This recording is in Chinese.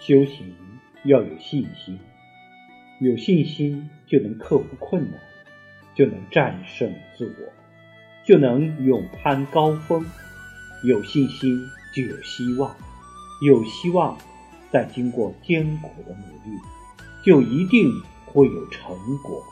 修行要有信心，有信心就能克服困难，就能战胜自我，就能勇攀高峰，有信心就有希望，有希望，再经过艰苦的努力，就一定会有成果。